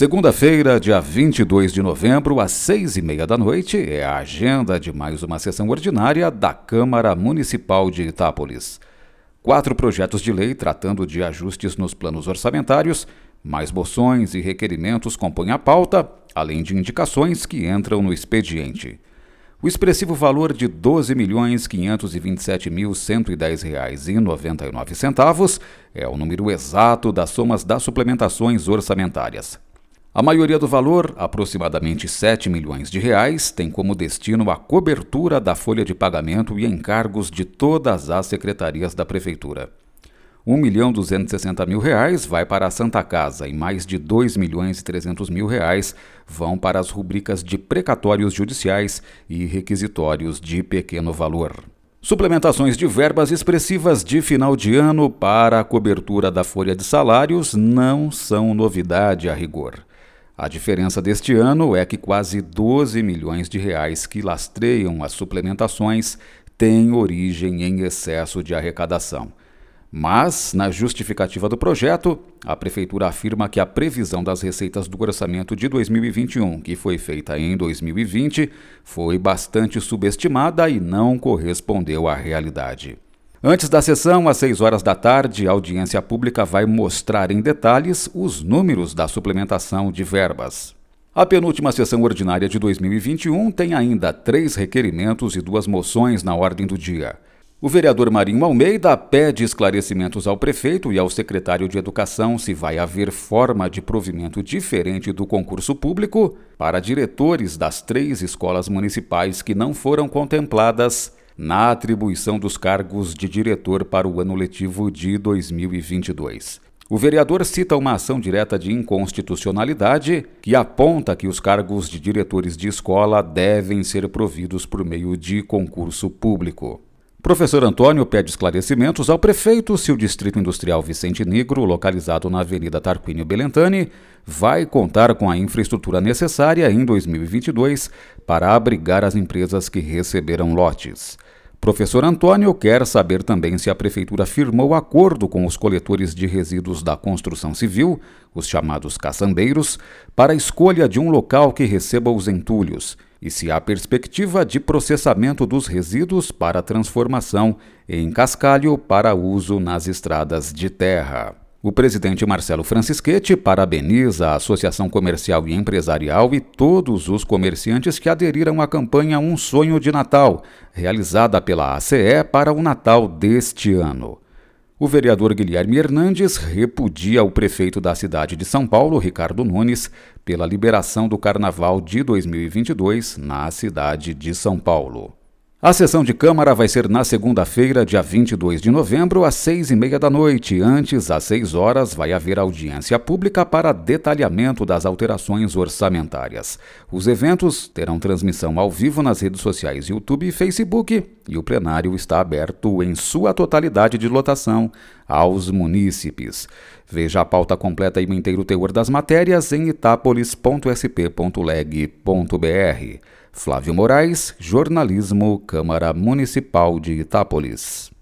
Segunda-feira, dia 22 de novembro, às seis e meia da noite, é a agenda de mais uma sessão ordinária da Câmara Municipal de Itápolis. Quatro projetos de lei tratando de ajustes nos planos orçamentários, mais moções e requerimentos compõem a pauta, além de indicações que entram no expediente. O expressivo valor de R$ 12.527.110,99 é o número exato das somas das suplementações orçamentárias. A maioria do valor, aproximadamente 7 milhões de reais, tem como destino a cobertura da folha de pagamento e encargos de todas as secretarias da prefeitura. 1 milhão 260 mil reais vai para a Santa Casa e mais de 2 milhões e 300 mil reais vão para as rubricas de precatórios judiciais e requisitórios de pequeno valor. Suplementações de verbas expressivas de final de ano para a cobertura da folha de salários não são novidade a rigor. A diferença deste ano é que quase 12 milhões de reais que lastreiam as suplementações têm origem em excesso de arrecadação. Mas, na justificativa do projeto, a Prefeitura afirma que a previsão das receitas do orçamento de 2021, que foi feita em 2020, foi bastante subestimada e não correspondeu à realidade. Antes da sessão, às 6 horas da tarde, a audiência pública vai mostrar em detalhes os números da suplementação de verbas. A penúltima sessão ordinária de 2021 tem ainda três requerimentos e duas moções na ordem do dia. O vereador Marinho Almeida pede esclarecimentos ao prefeito e ao secretário de Educação se vai haver forma de provimento diferente do concurso público para diretores das três escolas municipais que não foram contempladas na atribuição dos cargos de diretor para o ano letivo de 2022. O vereador cita uma ação direta de inconstitucionalidade que aponta que os cargos de diretores de escola devem ser providos por meio de concurso público. Professor Antônio pede esclarecimentos ao prefeito se o Distrito Industrial Vicente Negro, localizado na Avenida Tarquínio Belentani, vai contar com a infraestrutura necessária em 2022 para abrigar as empresas que receberam lotes. Professor Antônio quer saber também se a Prefeitura firmou acordo com os coletores de resíduos da construção civil, os chamados caçambeiros, para a escolha de um local que receba os entulhos e se há perspectiva de processamento dos resíduos para transformação em cascalho para uso nas estradas de terra. O presidente Marcelo Francischetti parabeniza a Associação Comercial e Empresarial e todos os comerciantes que aderiram à campanha Um Sonho de Natal, realizada pela ACE para o Natal deste ano. O vereador Guilherme Hernandes repudia o prefeito da cidade de São Paulo, Ricardo Nunes, pela liberação do Carnaval de 2022 na cidade de São Paulo. A sessão de Câmara vai ser na segunda-feira, dia 22 de novembro, às seis e meia da noite. Antes, às seis horas, vai haver audiência pública para detalhamento das alterações orçamentárias. Os eventos terão transmissão ao vivo nas redes sociais YouTube e Facebook e o plenário está aberto em sua totalidade de lotação aos munícipes. Veja a pauta completa e o inteiro teor das matérias em itapolis.sp.leg.br. Flávio Moraes, Jornalismo, Câmara Municipal de Itápolis.